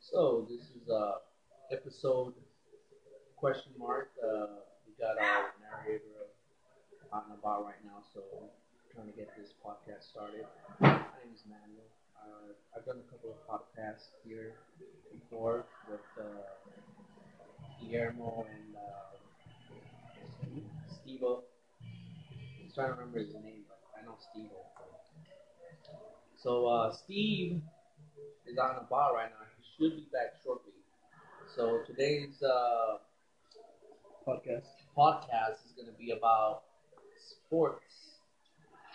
So this is uh episode question mark. Uh, we got our narrator on about right now, so trying to get this podcast started. My name is Manuel. Uh, I've done a couple of podcasts here before with uh, Guillermo and uh, Stevo. I'm trying to remember his name, but I know Stevo. So uh, Steve is on the bar right now. He should be back shortly. So today's uh, podcast. podcast is going to be about sports.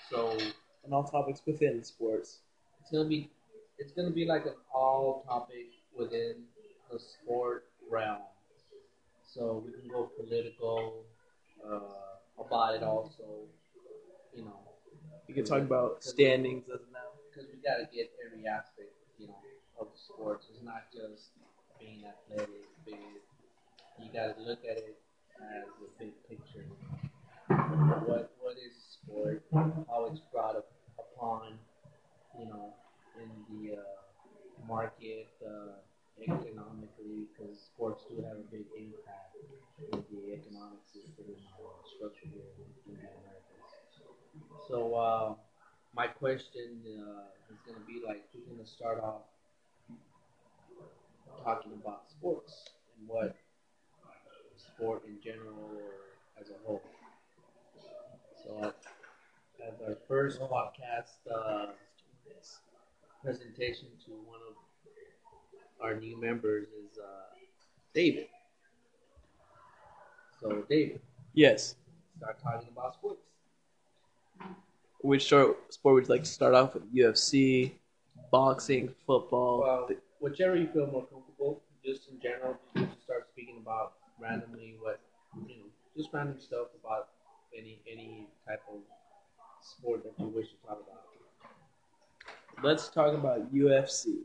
So And all topics within sports. it's gonna be it's gonna be like an all topic within the sport realm. So we can go political uh, about it also. You know, You can talk about standings as now. because we gotta get every aspect, you know, of the sports. It's not just being athletic, big. You gotta look at it as the big picture. What what is sport? How it's brought up upon, you know, in the uh, market uh, economically, because sports do have a big impact in the economic system and structure here in the Americas. So. Uh, my question uh, is going to be like we're going to start off talking about sports and what sport in general or as a whole. So, uh, as our first podcast uh, presentation to one of our new members is uh, David. So, David, Yes. start talking about sports. Which sport would you like to start off with? UFC, boxing, football. Well, whichever you feel more comfortable, just in general, just start speaking about randomly what you know, just random stuff about any any type of sport that you wish to talk about. Let's talk about UFC.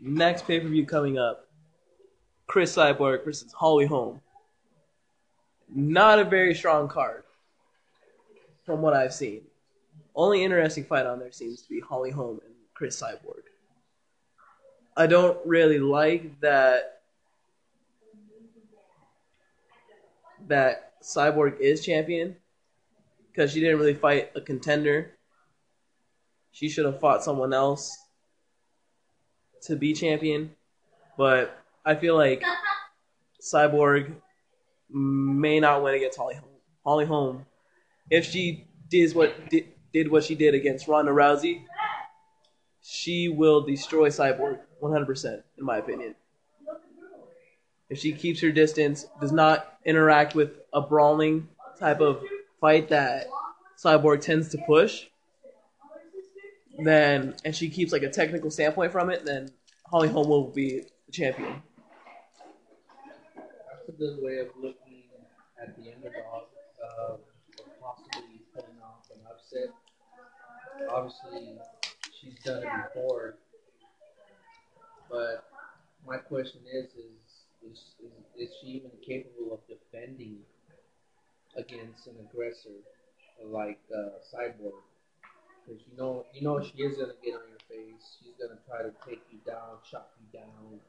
Next pay per view coming up. Cris Cyborg versus Holly Holm. Not a very strong card, from what I've seen. Only interesting fight on there seems to be Holly Holm and Cris Cyborg. I don't really like that that Cyborg is champion because she didn't really fight a contender. She should have fought someone else to be champion, but I feel like Cyborg may not win against Holly Holm. Holly Holm, if she did what did, did what she did against Ronda Rousey, she will destroy Cyborg 100% in my opinion. If she keeps her distance, does not interact with a brawling type of fight that Cyborg tends to push, then and she keeps like a technical standpoint from it, then Holly Holm will be the champion. That's a good way of looking at the underdog, uh, possibly putting off an upset. Obviously, she's done it before, but my question is: is is, is, is she even capable of defending against an aggressor like uh, Cyborg? Because you know, you know, she is gonna get on your face. She's gonna try to take you down, chop you down.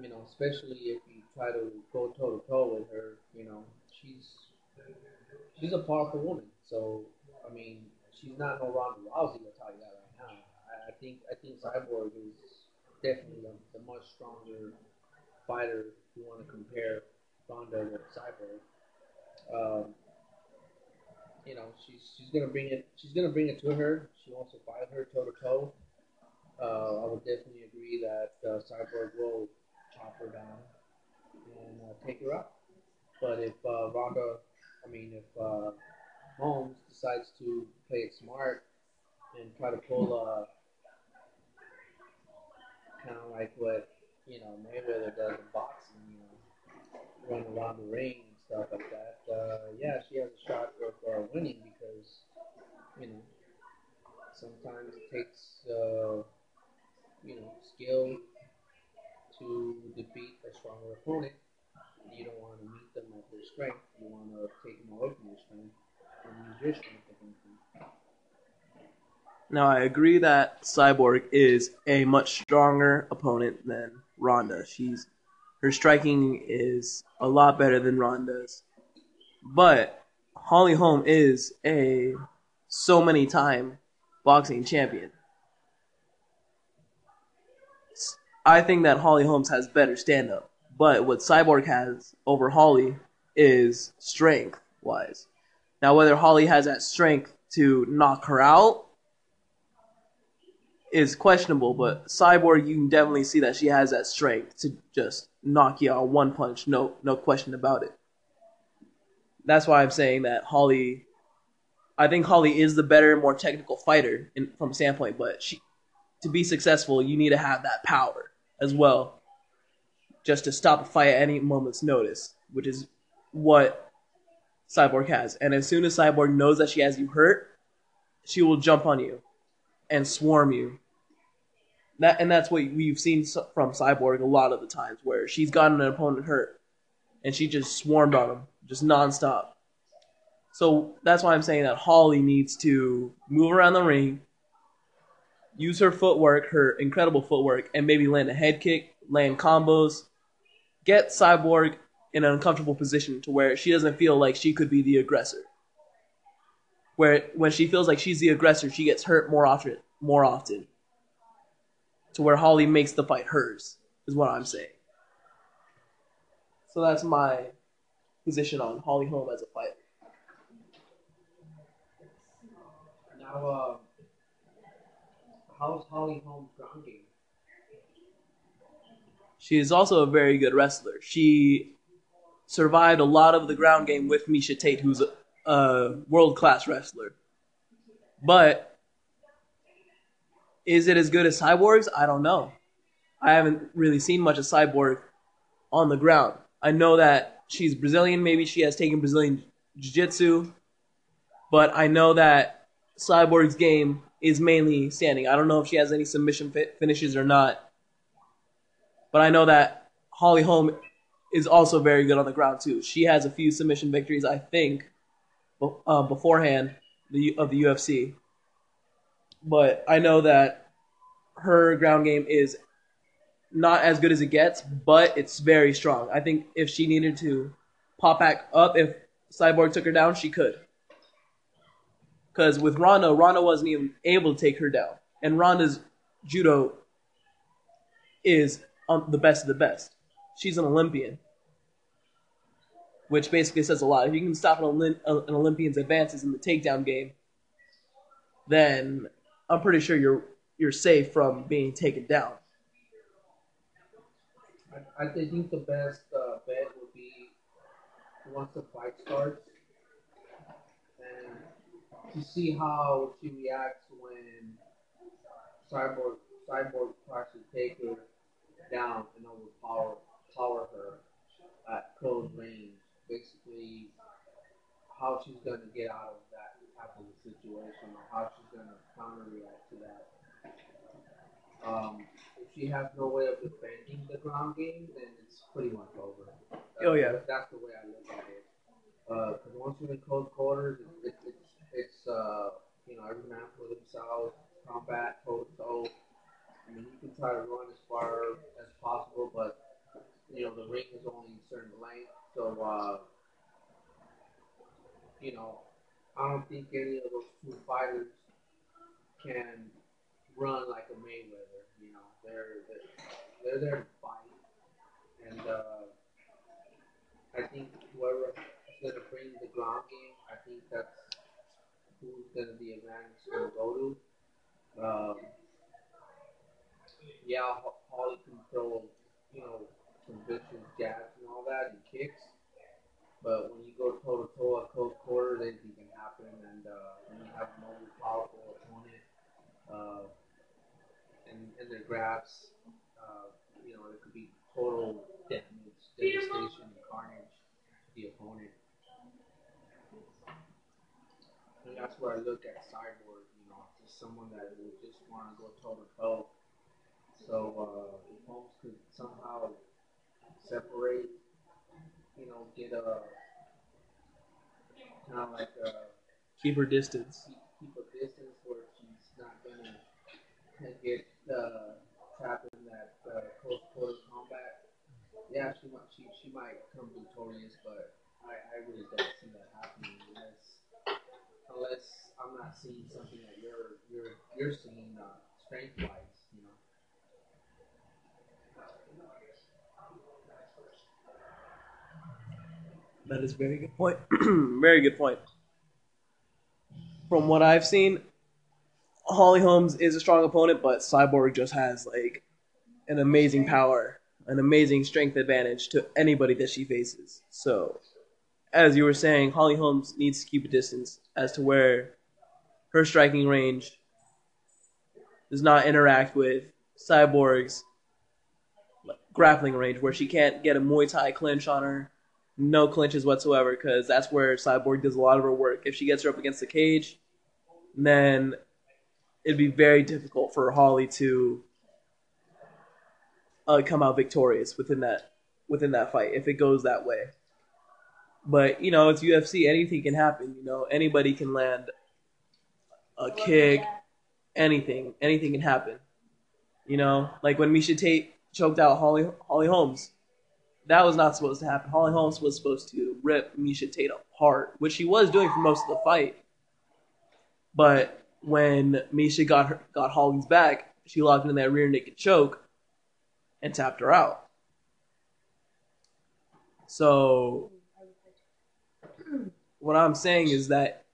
You know, especially if you try to go toe to toe with her. You know, she's she's a powerful woman. So I mean, she's not no Ronda Rousey. I'll tell you that right now. I, think I think Cyborg is definitely the, the much stronger fighter. If you want to compare Ronda with Cyborg. Um, you know, she's she's gonna bring it. She's gonna bring it to her. She wants to fight her toe to toe. I would definitely agree that uh, Cyborg will chop her down and uh, take her out. But if uh, Ronda, I mean, if uh, Holmes decides to play it smart and try to pull uh, kind of like what you know Mayweather does in boxing, you know, run around the ring and stuff like that. Uh, yeah, she has a shot of uh, winning because you know sometimes it takes uh, you know skill to defeat a stronger opponent. You don't want to meet them at their strength. You want to take them away from their strength and use your strength. Now, I agree that Cyborg is a much stronger opponent than Ronda. She's her striking is a lot better than Ronda's, but Holly Holm is a so many time boxing champion. I think that Holly Holmes has better stand up, but what Cyborg has over Holly is strength wise. Now, whether Holly has that strength to knock her out is questionable, but Cyborg, you can definitely see that she has that strength to just knock you out one punch, no, no question about it. That's why I'm saying that Holly. I think Holly is the better, more technical fighter in, from standpoint, but she, to be successful, you need to have that power as well, just to stop a fight at any moment's notice, which is what Cyborg has. And as soon as Cyborg knows that she has you hurt, she will jump on you and swarm you. That and that's what we've seen from Cyborg a lot of the times, where she's gotten an opponent hurt, and she just swarmed on him, just nonstop. So that's why I'm saying that Holly needs to move around the ring, use her footwork, her incredible footwork, and maybe land a head kick, land combos, get Cyborg in an uncomfortable position to where she doesn't feel like she could be the aggressor. Where when she feels like she's the aggressor, she gets hurt more often. More often. To where Holly makes the fight hers is what I'm saying. So that's my position on Holly Holm as a fighter. Now, uh, how's Holly Holm's ground game? She is also a very good wrestler. She survived a lot of the ground game with Miesha Tate, who's a, a world class wrestler. But is it as good as Cyborg's? I don't know. I haven't really seen much of Cyborg on the ground. I know that she's Brazilian. Maybe she has taken Brazilian Jiu Jitsu. But I know that Cyborg's game is mainly standing. I don't know if she has any submission finishes or not. But I know that Holly Holm is also very good on the ground too. She has a few submission victories, I think, uh, beforehand the, of the UFC. But I know that her ground game is not as good as it gets, but it's very strong. I think if she needed to pop back up, if Cyborg took her down, she could. Because with Ronda, Ronda wasn't even able to take her down. And Ronda's judo is the best of the best. She's an Olympian, which basically says a lot. If you can stop an, Olymp- an Olympian's advances in the takedown game, then I'm pretty sure you're you're safe from being taken down. I, I think the best uh, bet would be once the fight starts and to see how she reacts when Cyborg Cyborg tries to take her down and overpower power her at close range. Basically, how she's going to get out of that type of a situation or how she's going to counter react to that. Um, if she has no way of defending the ground game, then it's pretty much over. oh yeah, that's the way I look at it. Because uh, once you're in close quarters, it, it, it's it's uh, you know every man for themselves, combat toe to toe. I mean, you can try to run as far as possible, but you know the ring is only a certain length, so uh, you know I don't think any of those two fighters can run like a Mayweather. You know, they're they're, they're there to fight, and uh, I think whoever is going to bring the ground game, I think that's who's going to be advantage to go to. Um, yeah, Holly can throw, you know, some jabs and all that and kicks. But when you go toe to toe at close quarters, anything can happen. And uh, when you have a more powerful opponent uh, and, and their grabs, uh, you know, it could be total damage, devastation, and carnage to the opponent. And that's where I look at Cyborg, you know, just someone that would just want to go toe to toe. So uh, if Holmes could somehow separate, you know, get a kind of like a keep her distance. Keep, keep her distance where she's not gonna get uh, trapped in that uh, close quarter combat, yeah, she might she, she might come victorious, but I, I really don't see that happening unless unless I'm not seeing something that you're you're you're seeing uh, strength wise, you know. That is very good point. very good point. From what I've seen, Holly Holmes is a strong opponent, but Cyborg just has like an amazing power, an amazing strength advantage to anybody that she faces. So, as you were saying, Holly Holmes needs to keep a distance as to where her striking range does not interact with Cyborg's grappling range, where she can't get a Muay Thai clinch on her no clinches whatsoever because that's where Cyborg does a lot of her work. If she gets her up against the cage, then it'd be very difficult for Holly to uh, come out victorious within that within that fight if it goes that way. But you know, it's UFC. Anything can happen. You know, anybody can land a kick, anything, anything can happen. You know, like when Miesha Tate choked out Holly Holly Holmes that was not supposed to happen. Holly Holmes was supposed to rip Miesha Tate apart, which she was doing for most of the fight. But when Miesha got her, got Holly's back, she locked in that rear naked choke and tapped her out. So what I'm saying is that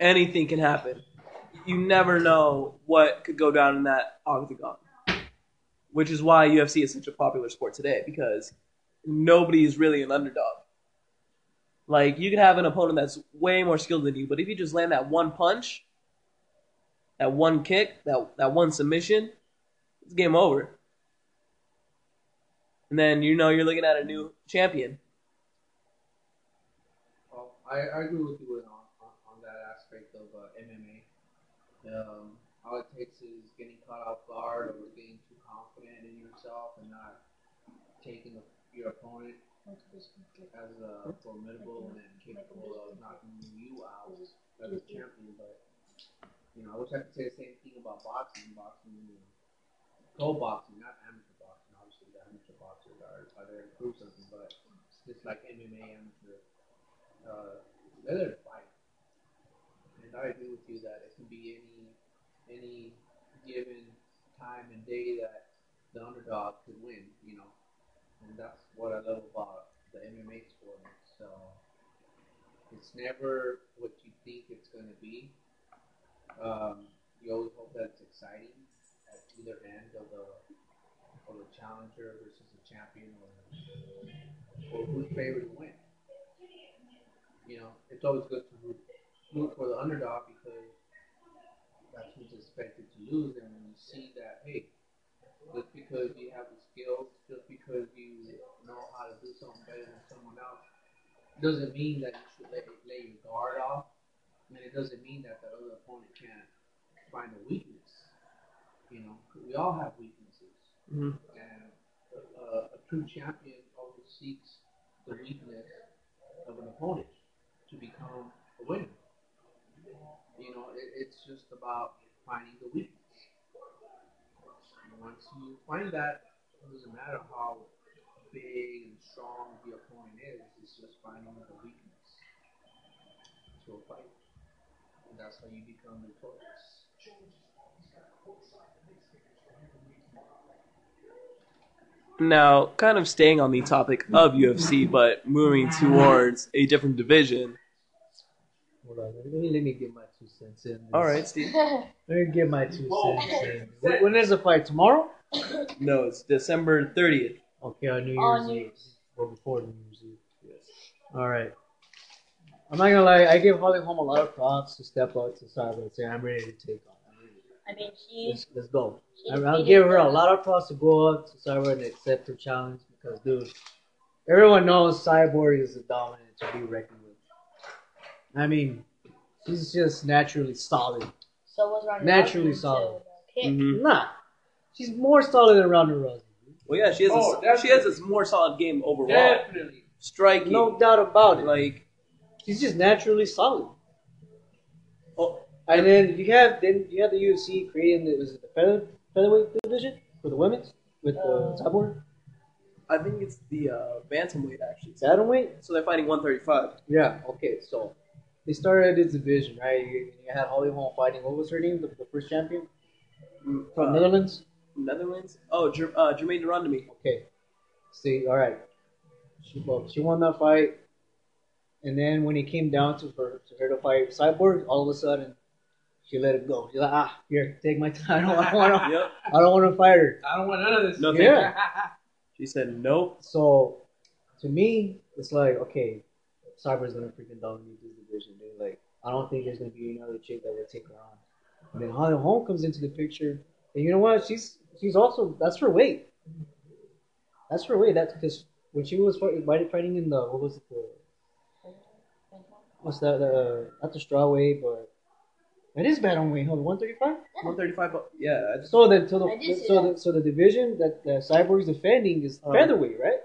anything can happen. You never know what could go down in that octagon which is why UFC is such a popular sport today because nobody is really an underdog. Like you can have an opponent that's way more skilled than you, but if you just land that one punch, that one kick, that that one submission, it's game over. And then you know you're looking at a new champion. Well, I, I agree with you on, on, on that aspect of uh, MMA. Um, all it takes is getting caught off guard or getting too confident in yourself and not taking your opponent as uh, formidable and capable of knocking you out as a champion. But you know, I wish I could say the same thing about boxing. Boxing, you know, pro boxing, not amateur boxing. Obviously, the amateur boxers are, are there to prove something, but just like MMA amateur, uh, they're there to fight. And I agree with you that it can be any any given time and day that the underdog could win, you know. And that's what I love about the MMA sport. So it's never what you think it's going to be. Um, you always hope that it's exciting at either end of the of the challenger versus the champion or, or who's favored to win. You know, it's always good to root, root for the underdog because that's who's expected to lose. And when you see that, hey, just because you have the skills, just because you know how to do something better than someone else, doesn't mean that you should let, lay your guard off. And it doesn't mean that the other opponent can't find a weakness. You know, we all have weaknesses. Mm-hmm. And a, a true champion always seeks the weakness of an opponent to become a winner. You know, it, it's just about finding the weakness. Once you find that, it doesn't matter how big and strong the opponent is, it's just finding the weakness to a fight. And that's how you become victorious. Now, kind of staying on the topic of UFC, but moving towards a different division. Hold on, let me, let me get my two cents in. All right, Steve. Let me get my two cents in. When, when is the fight? Tomorrow? No, it's December 30th. Okay, on New Year's On New Eve. Year's. Or before New Year's Eve. Yes. All right. I'm not gonna lie. I give Holly Holm a lot of props to step up to Cyber and say I'm ready to take on. I'm ready. I mean, she. Let's, let's go. she I- I'll give her a lot of props to go up to Cyber and accept her challenge because, dude, everyone knows Cyborg is a dominant to be reckoned with. I mean, she's just naturally solid. So was Ronda Naturally Rousey solid. until the kick. Mhm. Nah, she's more solid than Ronda Rousey. Well, yeah, she has Oh, a, she has a more solid game overall. Definitely, Striking, no doubt about it. like She's just naturally solid. oh, And then you have then you have the UFC creating the was it the feather featherweight division for the women's with the Uh, cyborg I think it's the uh, bantamweight actually. atomweight. So they're fighting 135. Yeah. Okay. So they started this division, right? You, you had Holly Holm fighting. What was her name? The, the first champion from Uh, Netherlands. Netherlands. Oh, Jer- uh, Germaine de Randamie. Okay. See, all right. She well, she won that fight, and then when it came down to her to her to fight Cyborg, all of a sudden she let it go. She's like, ah, here, take my time. I don't want to. Yep. I don't want to fight her. I don't want none of this. No, Yeah. She said nope. So, to me, it's like, okay, Cyborg's gonna freaking dominate this division, dude. Like, I don't think there's gonna be another chick that will take her on. And then Holly Holm comes into the picture, and you know what? She's she's also that's her weight. That's her weight. That's because when she was fighting, fighting in the what was it the what's that uh not the straw weight, but it is bantamweight. Hold one thirty five. 135. Yeah. I just, So then, so the so the, so the division that the Cyborg's defending is Um, featherweight, right?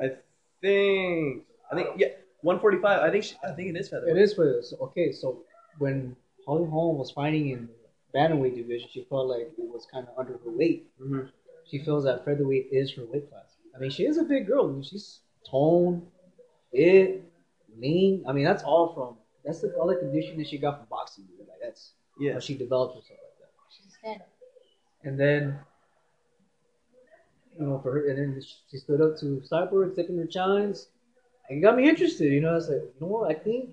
I think. I think yeah. 145. I think. She, I think it is featherweight. is for this. Okay, so when Holly Holm was fighting in the bantamweight division, she felt like it was kind of under her weight. Mhm. She feels that featherweight is her weight class. I mean, she is a big girl. I mean, she's toned, fit, lean. I mean, that's all from that's the all the conditioning she got from boxing. Dude. Like that's Yeah. how she developed herself like that. She's a stand-up. And then, you know, for her, and then she stood up to Cyborg, accepting her challenge. It got me interested. You know, I was like, you know what? I think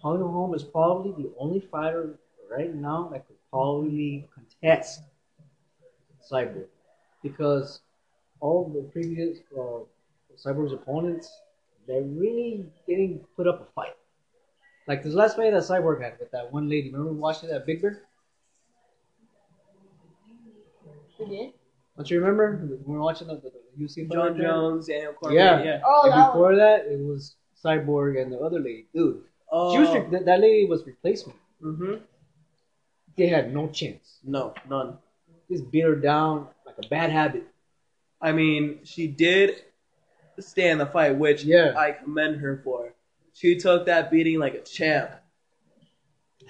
Holly Holm is probably the only fighter right now that could probably contest Cyborg because all the previous uh, Cyborg's opponents, they're really getting put up a fight. Like this last fight that Cyborg had with that one lady. Remember watching that Big Bear? Who did? Don't you remember? We were watching the, the, the UFC fight John right? Jones, Daniel Cormier. Yeah. Yeah. Oh, and that before one. that, it was Cyborg and the other lady. Dude, Oh. she was re- that, that lady was replacement. Mm-hmm. They had no chance. No, none. Just beat her down like a bad habit. I mean, she did stay in the fight, which Yeah. I commend her for. She took that beating like a champ.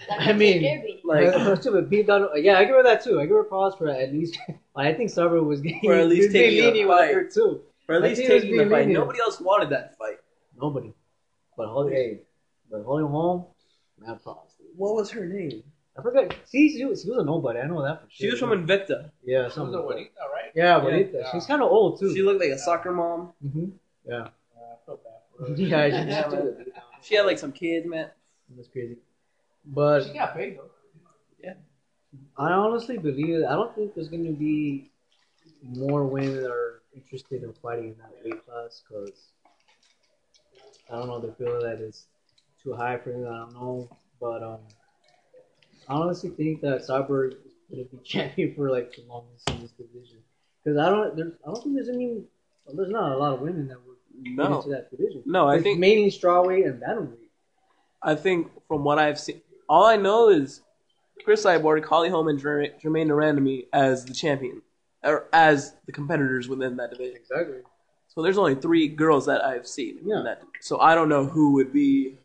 That I mean, it. Like Her too, but beat down. Yeah, I give her that too. I give her pause for at least. I think Cyborg was getting For at least was being taking a lenient with fight. too. for at least think it was taking the fight. lenient. Nobody else wanted that fight. Nobody, but Holly, hey, but Holly Holm, mad props. What was her name? I forgot. See, she was, she was a nobody. I know that for sure. She was from Invicta. yeah, Some something. of like the that. right? Yeah, Yeah. Bonita. Yeah. She's kind of old too. She looked like a soccer mom. hmm Yeah. Uh, I feel bad for her. Yeah, she, Yeah, she, man. She had like some kids, man. That's crazy. But She got paid though. Yeah. I honestly believe I don't think there's going to be more women that are interested in fighting in that weight class because I don't know. They feel that it's too high for them. I don't know, but um, I honestly think that Cyborg is going to be champion for like the longest in this division because I don't. There's, I don't think there's any. Well, there's not a lot of women that would get into that division. No, I It's think mainly strawweight and bantamweight. I think from what I've seen, all I know is Cris Cyborg, Holly Holm, and Jer- Germaine de Randamie as the champion, or as the competitors within that division. Exactly. So there's only three girls that I've seen. in Yeah. that. So I don't know who would be.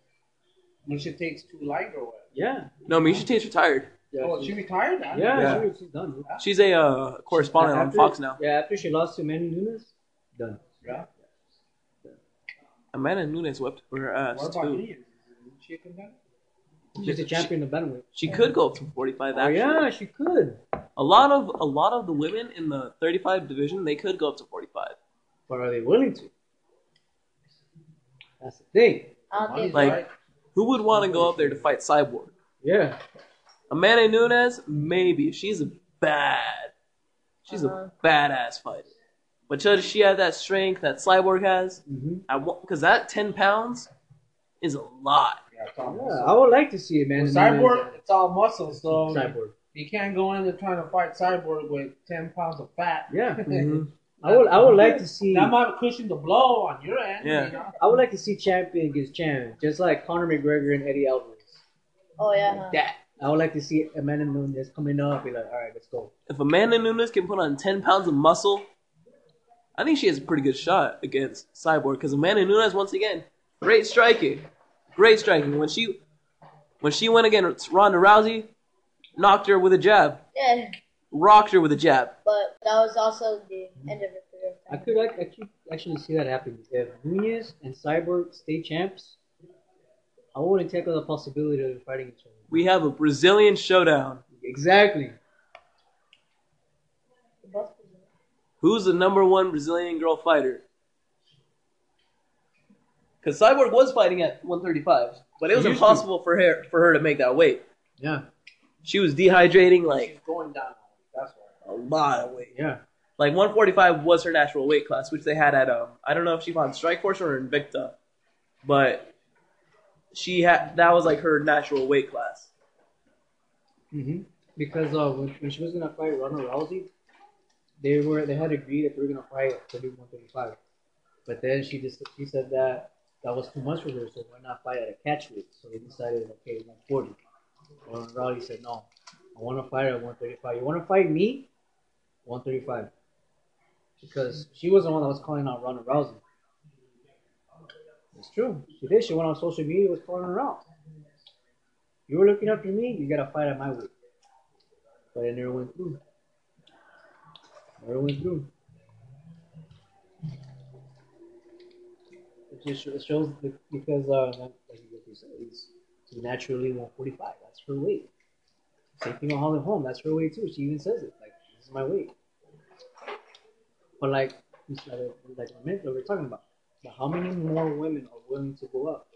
Miesha Tate's too light or what? Yeah. No, Miesha Tate's retired. Yeah. oh, she retired? I yeah, Yeah. She, she's done. dude. She's a uh, correspondent on After- Fox now. Yeah, after she lost to Manny Nunes, done. Yeah. Amanda Nunes whipped her ass What about too. Ian? Is she a contender? She's the champion of bantamweight. She could go up to 45. Oh Actually, yeah, she could. a lot of a lot of the women in the 35 division they could go up to 45. But are they willing to? That's the thing. I don't Like- Right. Who would want to go up there to fight Cyborg? Yeah. Amanda Nunes, maybe. She's a bad. She's Uh-huh. a badass fighter. But does she have that strength that Cyborg has? Mm-hmm. Because that 10 pounds is a lot. Yeah, Yeah. I would like to see it, man. With Cyborg, it's all muscle, so Cyborg. you can't go in there trying to fight Cyborg with 10 pounds of fat. Yeah. Mhm. I would. I would like to see. That might cushion the blow on your end. Yeah. You know? I would like to see champion against champion, just like Conor McGregor and Eddie Alvarez. Oh yeah. huh. That. I would like to see Amanda Nunes coming up, be like, all right, let's go. If Amanda Nunes can put on 10 pounds of muscle, I think she has a pretty good shot against Cyborg. Because Amanda Nunes, once again, great striking. Great striking. When she When she went against Ronda Rousey, knocked her with a jab, Yeah, rocked her with a jab. but that was also the end of her career. I could ac- actually actually see that happening. If Nunes and Cyborg stay champs, I wouldn't take the possibility of them fighting each other. We have a Brazilian showdown. Exactly. Who's the number one Brazilian girl fighter? Because Cyborg was fighting at 135, but it was She used to. impossible for her for her to make that weight. Yeah. She was dehydrating She's like going down. That's why. a lot of weight. Yeah. Like 145 was her natural weight class, which they had at um I don't know if she fought in Strikeforce or Invicta, but she had that was like her natural weight class. hmm Because uh, when, when she was gonna fight Ronda Rousey, they were they had agreed that they were gonna fight at 31 35. But then she just she said that that was too much for her, so why not fight at a catch weight? So they decided, okay, 140. Ronda Rousey said, no, I want to fight at 135. You want to fight me? 135. Because she was the one that was calling out Ronda Rousey. It's true. She did. She went on social media, was calling her out. You were looking after me, you gotta fight at my weight. But it never went through. Never went through. It just it shows because uh, like you said, he's he's naturally 145. That's her weight. Same thing with Holly Holm. That's her weight too. She even says it like this is my weight. But like like a minute ago, we're talking about, but how many more women are willing to go up?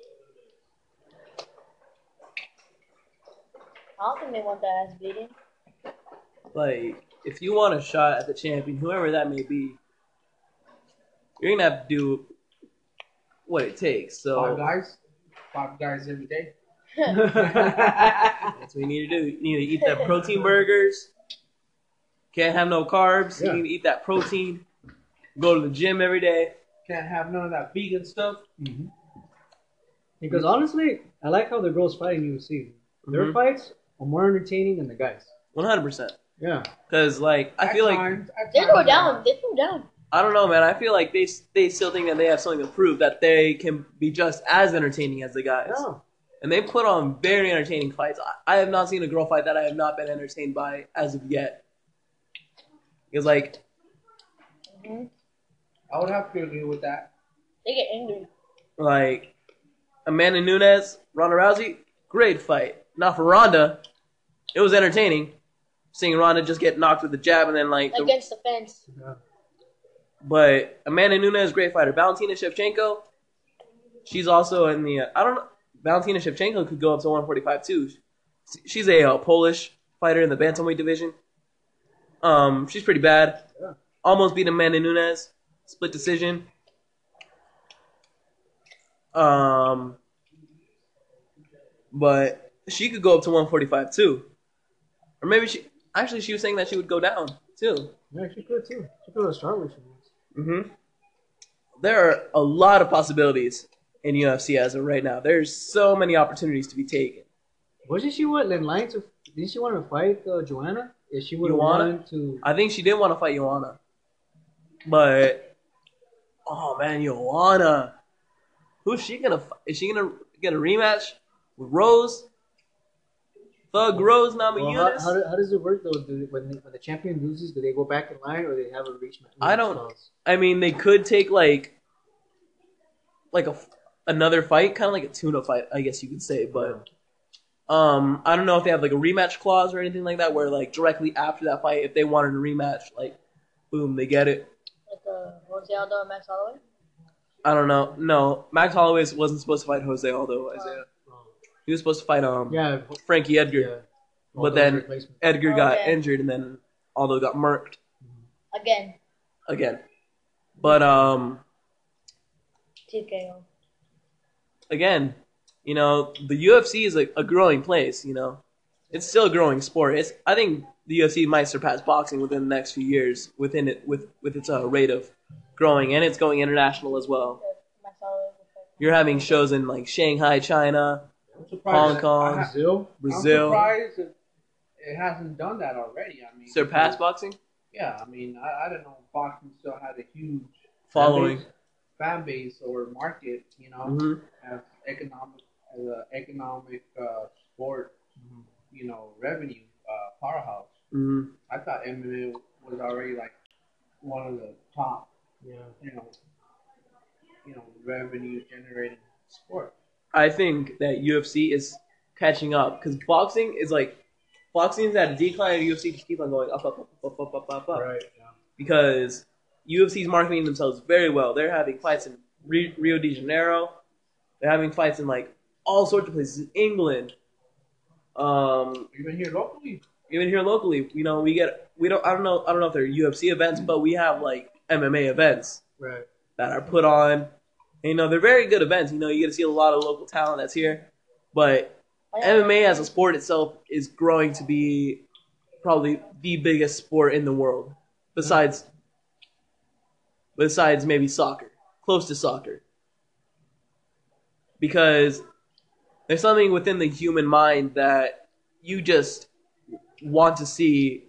I don't think they want that ass beating. Like if you want a shot at the champion, whoever that may be, you're gonna have to do what it takes. So Five So guys. Five guys every day. that's what you need to do. You need to eat that protein burgers. Can't have no carbs. Yeah. You need to eat that protein. Go to the gym every day. Can't have none of that vegan stuff. Mhm. Because honestly, I like how the girls fight in UFC. Their Mhm. fights are more entertaining than the guys. One hundred percent. Yeah. Because like I At feel like times- at They times, throw down. They throw down. I don't know, man. I feel like they they still think that they have something to prove that they can be just as entertaining as the guys. Yeah. And they put on very entertaining fights. I, I have not seen a girl fight that I have not been entertained by as of yet. Because like hmm I would have to agree with that. They get angry. like Amanda Nunes, Ronda Rousey, great fight. Not for Ronda. It was entertaining. Seeing Ronda just get knocked with a jab and then like the, Against the fence. yeah. But Amanda Nunes, great fighter. Valentina Shevchenko, she's also in the. Uh, I don't know. Valentina Shevchenko could go up to 145 too. She's a uh, Polish fighter in the bantamweight division. Um, she's pretty bad. Yeah. Almost beat Amanda Nunes, split decision. Um, but she could go up to 145 too, or maybe she. Actually, she was saying that she would go down too. Yeah, she could too. She could with she wants. hmm There are a lot of possibilities in UFC as of right now. There's so many opportunities to be taken. Wasn't she what in line to? Didn't she want to fight uh, Joanna? If she would have wanted to. I think she did want to fight Joanna, but oh man, Joanna, who's she gonna? Is she gonna get a rematch with Rose? Thug Rose Well, Namajunas? how, how, how does it work though? Do, when, the, when the champion loses, do they go back in line or they have a reach? I don't- clause? I mean, they could take like like a f- another fight, kind of like a tuna fight, I guess you could say. But um, I don't know if they have like a rematch clause or anything like that, where like directly after that fight, if they wanted a rematch, like boom, they get it. Like uh, Jose Aldo and Max Holloway. I don't know. No, Max Holloway wasn't supposed to fight Jose Aldo. Isaiah. He was supposed to fight um Yeah. Frankie Edgar. yeah. But then- Edgar Oh, got yeah. injured, and then Aldo got murked Again. again. But um, TKO. again, you know, the UFC is a, a growing place. You know, it's still a growing sport. It's I think the UFC might surpass boxing within the next few years within it with with its uh, rate of growing, and it's going international as well. Max Holloway. will fight. You're having shows in like Shanghai, China, I'm surprised Hong Kong, ha- Brazil. Brazil, I'm surprised if it hasn't done that already. I mean, surpass boxing Yeah, I mean, I, I didn't know boxing still had a huge following. fan base or market. You know, hmm as economic as an economic uh, sport, you know, revenue uh, powerhouse. hmm I thought MMA was already like one of the top, Yeah. you know, you know, revenue generating sport. I think that UFC is catching up because boxing is like boxing is at a decline, and UFC just keep on going up, up, up, up, up, up, up, up. Right. Yeah. because UFC is marketing themselves very well. They're having fights in Rio de Janeiro. They're having fights in like all sorts of places, in England. Um, Even here locally, even here locally, you know, we get we don't I don't know I don't know if they're UFC events, but we have like MMA events Right. that are put on. And, you know, they're very good events. You know, you get to see a lot of local talent that's here. But MMA as a sport itself is growing to be probably the biggest sport in the world, besides besides maybe soccer, close to soccer. Because there's something within the human mind that you just want to see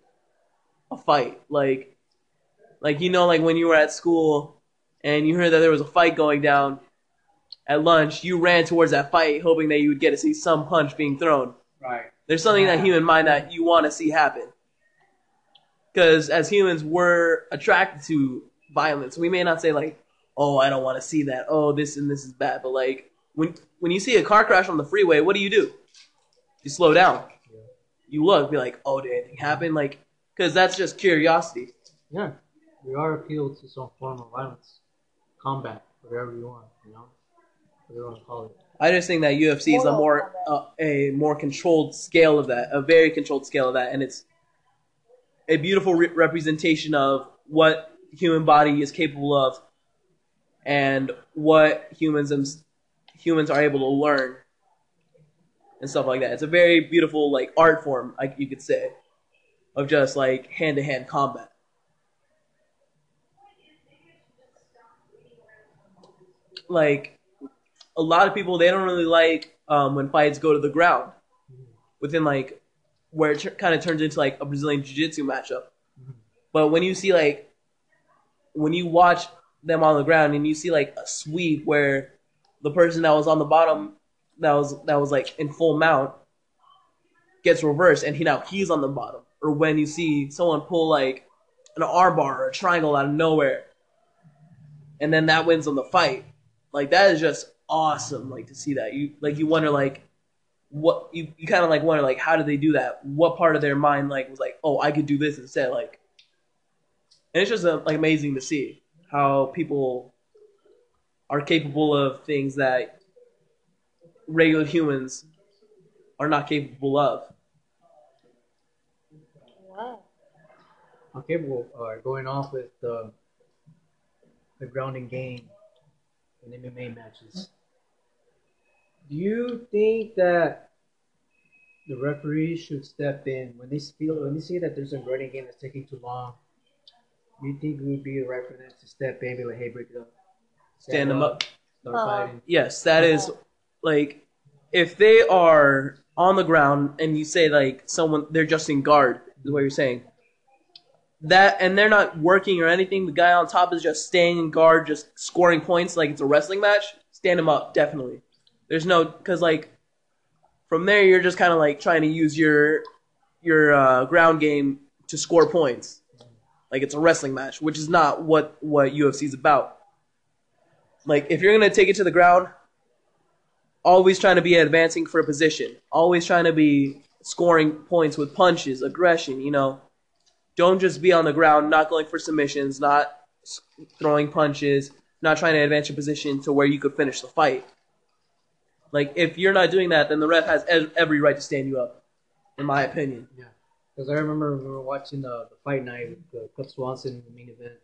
a fight, like like you know, like when you were at school and you heard that there was a fight going down at lunch, you ran towards that fight hoping that you would get to see some punch being thrown. right? There's something in that human mind that you want to see happen. Because as humans, we're attracted to violence. We may not say like, "Oh, I don't want to see that. Oh, this and this is bad." But like when when you see a car crash on the freeway, what do you do? You slow down. You look, be like, "Oh, did anything happen?" Like, because that's just curiosity. Yeah. We are appealed to some form of violence, combat, whatever you want. You know, whatever you want to call it. I just think that UFC is a more uh, a more controlled scale of that, a very controlled scale of that, and it's a beautiful re- representation of what the human body is capable of, and what humans them- humans are able to learn, and stuff like that. It's a very beautiful like art form, like you could say, of just like hand to hand combat. Like a lot of people they don't really like um, when fights go to the ground. Within like where it kind of turns into like a Brazilian jiu-jitsu matchup. But when you see like when you watch them on the ground and you see like a sweep where the person that was on the bottom that was that was like in full mount gets reversed and he now he's on the bottom. Or when you see someone pull like an armbar or a triangle out of nowhere and then that wins on the fight like that is just awesome like to see that. You like you wonder like what you, you kind of like wonder like how did they do that? What part of their mind like was like oh i could do this instead like and it's just uh, like amazing to see how people are capable of things that regular humans are not capable of. Wow. Okay, well, uh, going off with the the grounding game in MMA matches. Do you think that the referees should step in when they feel when they see that there's a grounding game that's taking too long? Do you think it would be right for them to step in, and be like, "Hey, break it up, stand them up start Uh-huh. fighting"? Yes, that is like if they are on the ground and you say like someone they're just in guard is what you're saying. That and they're not working or anything. The guy on top is just staying in guard, just scoring points like it's a wrestling match. Stand him up, definitely. There's no because like from there you're just kind of like trying to use your your uh, ground game to score points, like it's a wrestling match, which is not what what UFC is about. Like if you're gonna take it to the ground, always trying to be advancing for a position, always trying to be scoring points with punches, aggression, you know. Don't just be on the ground, not going for submissions, not throwing punches, not trying to advance your position to where you could finish the fight. Like, if you're not doing that, then the ref has every right to stand you up, in my opinion. Yeah, because I remember we were watching the, the fight night with the Cub Swanson in the main event.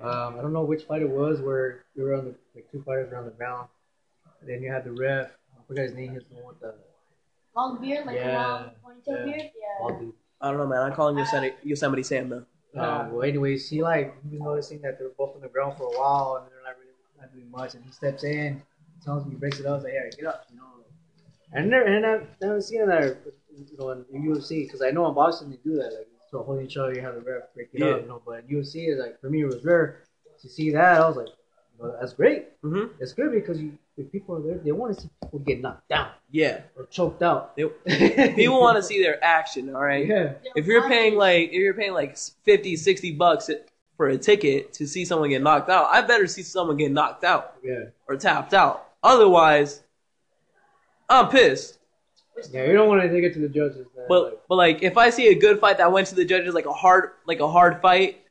Um, I don't know which fight it was where we were on the like two fighters were on the ground. And then you had the ref. I forgot his name. He's the one with the Long beard, like Yeah, a long ponytail yeah. beard. Yeah. I don't know, man. I call him Yosemite, Yosemite Sam, though. Um, well, anyways, he like he was noticing that they were both on the ground for a while and they're not really not doing much. And he steps in, tells me he breaks it up, like, "Hey, get up," you know. And never and I've never seen that, you know, in, UFC because I know in boxing they do that, like so holding each other, you have the ref break it Yeah. up, you know. But in UFC is like for me it was rare to see that. I was like, But that's great. hmm It's good because you, if people are there, they want to see people get knocked down Yeah, or choked out. They- people want to see their action. All right. Yeah. If you're paying like if you're paying like 50, 60 bucks for a ticket to see someone get knocked out, I better see someone get knocked out Yeah. or tapped out. Otherwise, I'm pissed. Yeah, you don't want to take it to the judges. Man. But but like if I see a good fight that went to the judges like a hard like a hard fight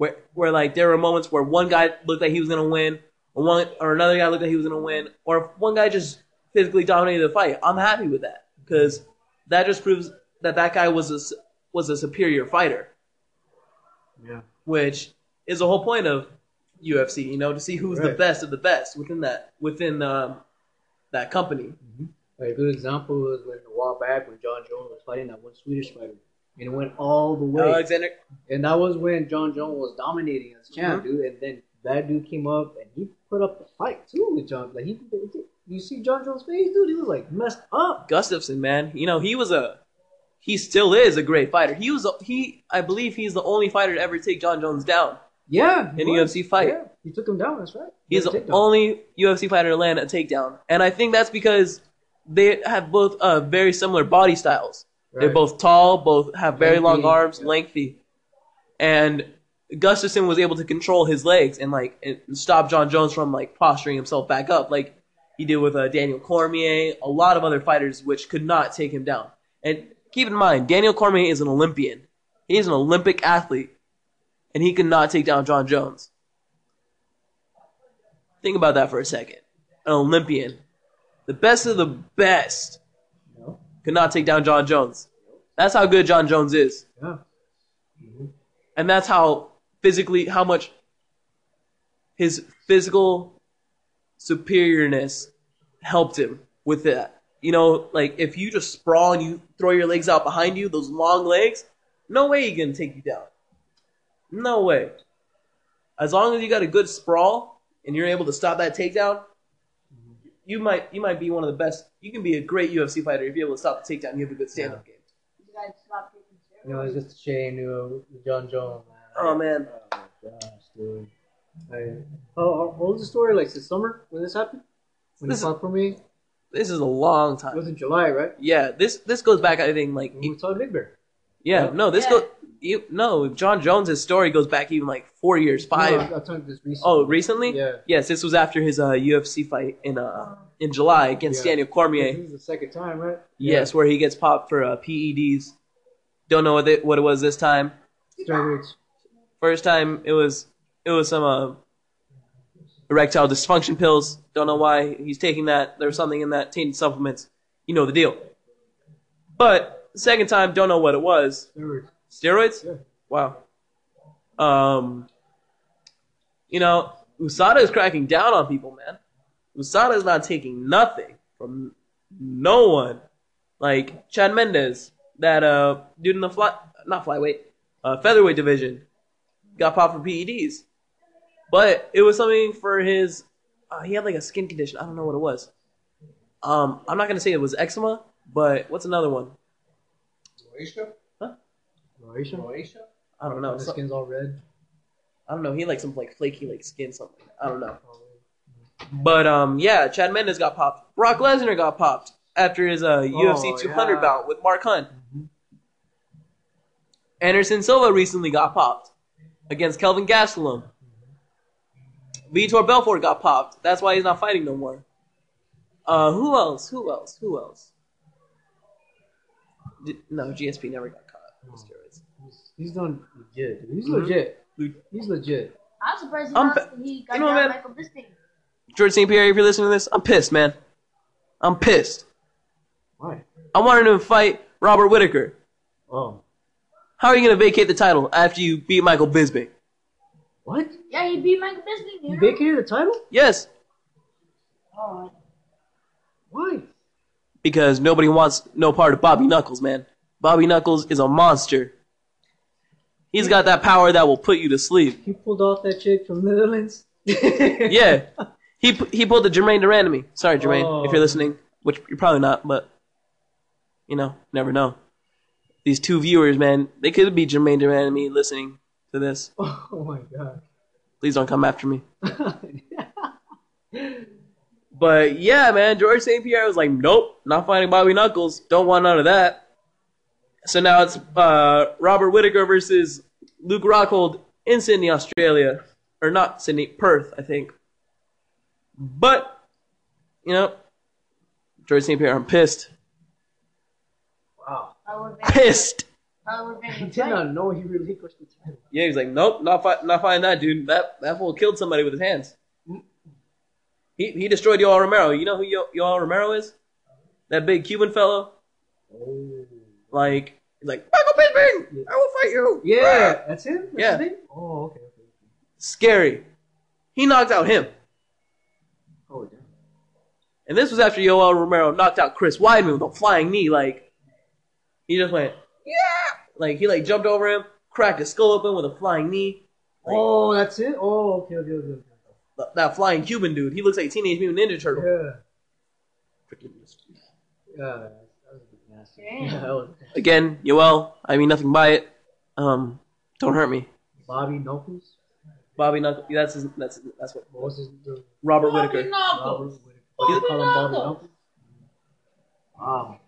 where where like there were moments where one guy looked like he was gonna win or one or another guy looked like he was gonna win or if one guy just physically dominated the fight, I'm happy with that because that just proves that that guy was a s- was a superior fighter, yeah. which is the whole point of UFC. You know, to see who's the best of the best within that within um, that company. Like, a good example was when a while back when Jon Jones was fighting that one Swedish fighter. And it went all the way. Alexander, and that was when Jon Jones was dominating as champ, Mm-hmm. dude. And then that dude came up and he put up a fight too with Jon. Like he, you see Jon Jones' face, dude. He was like messed up. Gustafsson, man, you know he was a, he still is a great fighter. He was a, he, I believe he's the only fighter to ever take Jon Jones down. Yeah, In a. UFC fight. Yeah, he took him down. That's right. He's With the only UFC fighter to land a takedown, and I think that's because they have both uh, very similar body styles. They're both tall, both have very long arms, yeah. lengthy, and Gustafsson was able to control his legs and like and stop Jon Jones from like posturing himself back up, like he did with uh, Daniel Cormier, a lot of other fighters which could not take him down. And keep in mind, Daniel Cormier is an Olympian. He is an Olympic athlete, and he could not take down Jon Jones. Think about that for a second. An Olympian, the best of the best. Could not take down Jon Jones. That's how good Jon Jones is. Yeah. Mm-hmm. And that's how physically, how much his physical superiorness helped him with that. You know, like if you just sprawl and you throw your legs out behind you, those long legs, no way he can take you down. No way. As long as you got a good sprawl and you're able to stop that takedown, you might you might be one of the best. You can be a great UFC fighter if you're able to stop the takedown. You have a good stand-up game. You guys stop taking You know, it's just a shame, you know, with Jon Jones, man. Oh man, Oh my gosh, dude. I, oh, how what was the story? Like this summer when this happened? When This he is- fought for me? this is a long time. It time. was in July, right? Yeah, this this goes back. I think like When we saw Big Bear. yeah, Yeah. no, this Yeah. go you, no. Jon Jones's story goes back even like four years, five. No, I'm talking this recent. Oh, recently? Yeah. Yes, this was after his uh, UFC fight in uh in July against Yeah. Daniel Cormier. This is the second time, right? Yes, where he gets popped for uh, PEDs. Don't know what it, what it was this time. Steroids. First time it was it was some uh, erectile dysfunction pills. Don't know why he's taking that. There was something in that tainted supplements. You know the deal. But second time, don't know what it was. Steroids. Steroids? Yeah. Wow. Um, you know, USADA is cracking down on people, man. USADA is not taking nothing from no one. Like Chad Mendes, that uh dude in the fly, not flyweight, uh, featherweight division, got popped for PEDs, but it was something for his. Uh, he had like a skin condition. I don't know what it was. Um, I'm not gonna say it was eczema, but what's another one? Croatia? Croatia? I don't know. The So- skin's all red. I don't know. He had like some like flaky like skin something. I don't know. But um, yeah, Chad Mendes got popped. Brock Lesnar got popped after his uh, UFC 200 yeah. bout with Mark Hunt. Mhm. Anderson Silva recently got popped against Kelvin Gastelum. Vitor Belfort got popped. That's why he's not fighting no more. Uh, who else? Who else? Who else? Did, no, GSP never got caught with steroids. He's, he's done legit. dude. He's Mhm. legit. He's legit. I'm surprised he, I'm not, pa- he got you know, down man- Michael Bisping. George St. Pierre, if you're listening to this, I'm pissed, man. I'm pissed. Why? I wanted him to fight Robert Whitaker. Oh. How are you going to vacate the title after you beat Michael Bisping? What? Yeah, he beat Michael Bisping. He You know? vacated the title? Yes, Oh, Why? because nobody wants no part of Bobby Knuckles, man. Bobby Knuckles is a monster. He's got that power that will put you to sleep. He pulled off that chick from Netherlands? Yeah. He he pulled the Germaine de Randamie. Sorry, Germaine, Oh. if you're oh. listening, which you're probably not, but you know, never know. These two viewers, man, they could be Germaine de Randamie listening to this. Oh my god. Please don't come after me. But yeah, man, George St. Pierre was like, nope, not fighting Bobby Knuckles. Don't want none of that. So now it's uh, Robert Whitaker versus Luke Rockhold in Sydney, Australia. Or not Sydney, Perth, I think. But, you know, George St. Pierre, I'm pissed. Wow. I would have Pissed! I would He have did not know he relinquished the title. Yeah, he's like, nope, not fi- not fighting that dude. That that fool killed somebody with his hands. He he destroyed Yoel Romero. You know who Yo- Yoel Romero is? That big Cuban fellow. Oh. Like like Michael Bisping, I will fight you. Yeah, that's him? That's Yeah. his name? Oh, okay, okay. Scary. He knocked out him, Oh, damn. and this was after Yoel Romero knocked out Chris Weidman with a flying knee. Like he just went yeah, like he like jumped over him, cracked his skull open with a flying knee. Oh, that's it? Oh, okay, okay, okay. okay. That flying Cuban dude, he looks like Teenage Mutant Ninja Turtle. Yeah. Freaking- Yeah, that was a bit nasty. Damn. Yeah, that was Again, Yoel, I mean nothing by it. Um, don't hurt me. Bobby Knuckles. Bobby Knuckles. That's his, that's that's what What was his the Robert Bobby Whitaker. Knuckles. Robert Whitaker. Bobby Call him Bobby Knuckles. Knuckles. Wow.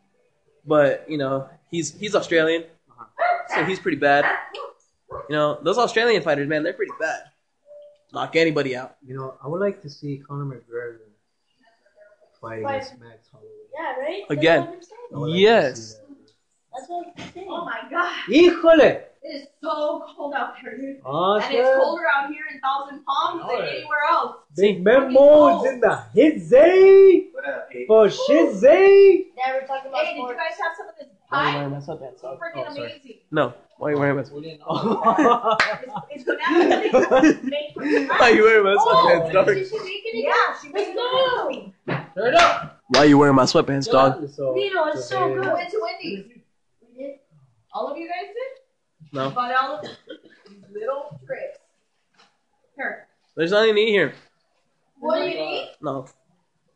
But you know he's he's Australian, so he's pretty bad. You know those Australian fighters, man, they're pretty bad. Knock anybody out. You know, I would like to see Conor McGregor fight Fight. against Max Holloway. Yeah, right? Again. I would like to Yes. That's what I'm saying. Oh my god. Híjole! It is so cold out there, dude. Oh, And it's colder out here in Thousand Palms than anywhere else. Big Memo's in the hizzy for shizzy. Yeah, we're talking about Hey, did you guys have some of this Why are you pie? wearing my sweatpants, It's freaking Oh, sorry. amazing. No, why are you wearing my? Oh. It's, it's bananas made from Why are you wearing my Oh, sweatpants, dog? did she make it? Yeah, she made it go. for me. Turn it up. Why are you wearing my sweatpants, dog? So, Vito, it's so good. We went to Wendy's. We did. All of you guys did? No. But all of these little tricks. Here. There's nothing to eat here. What do you eat? No.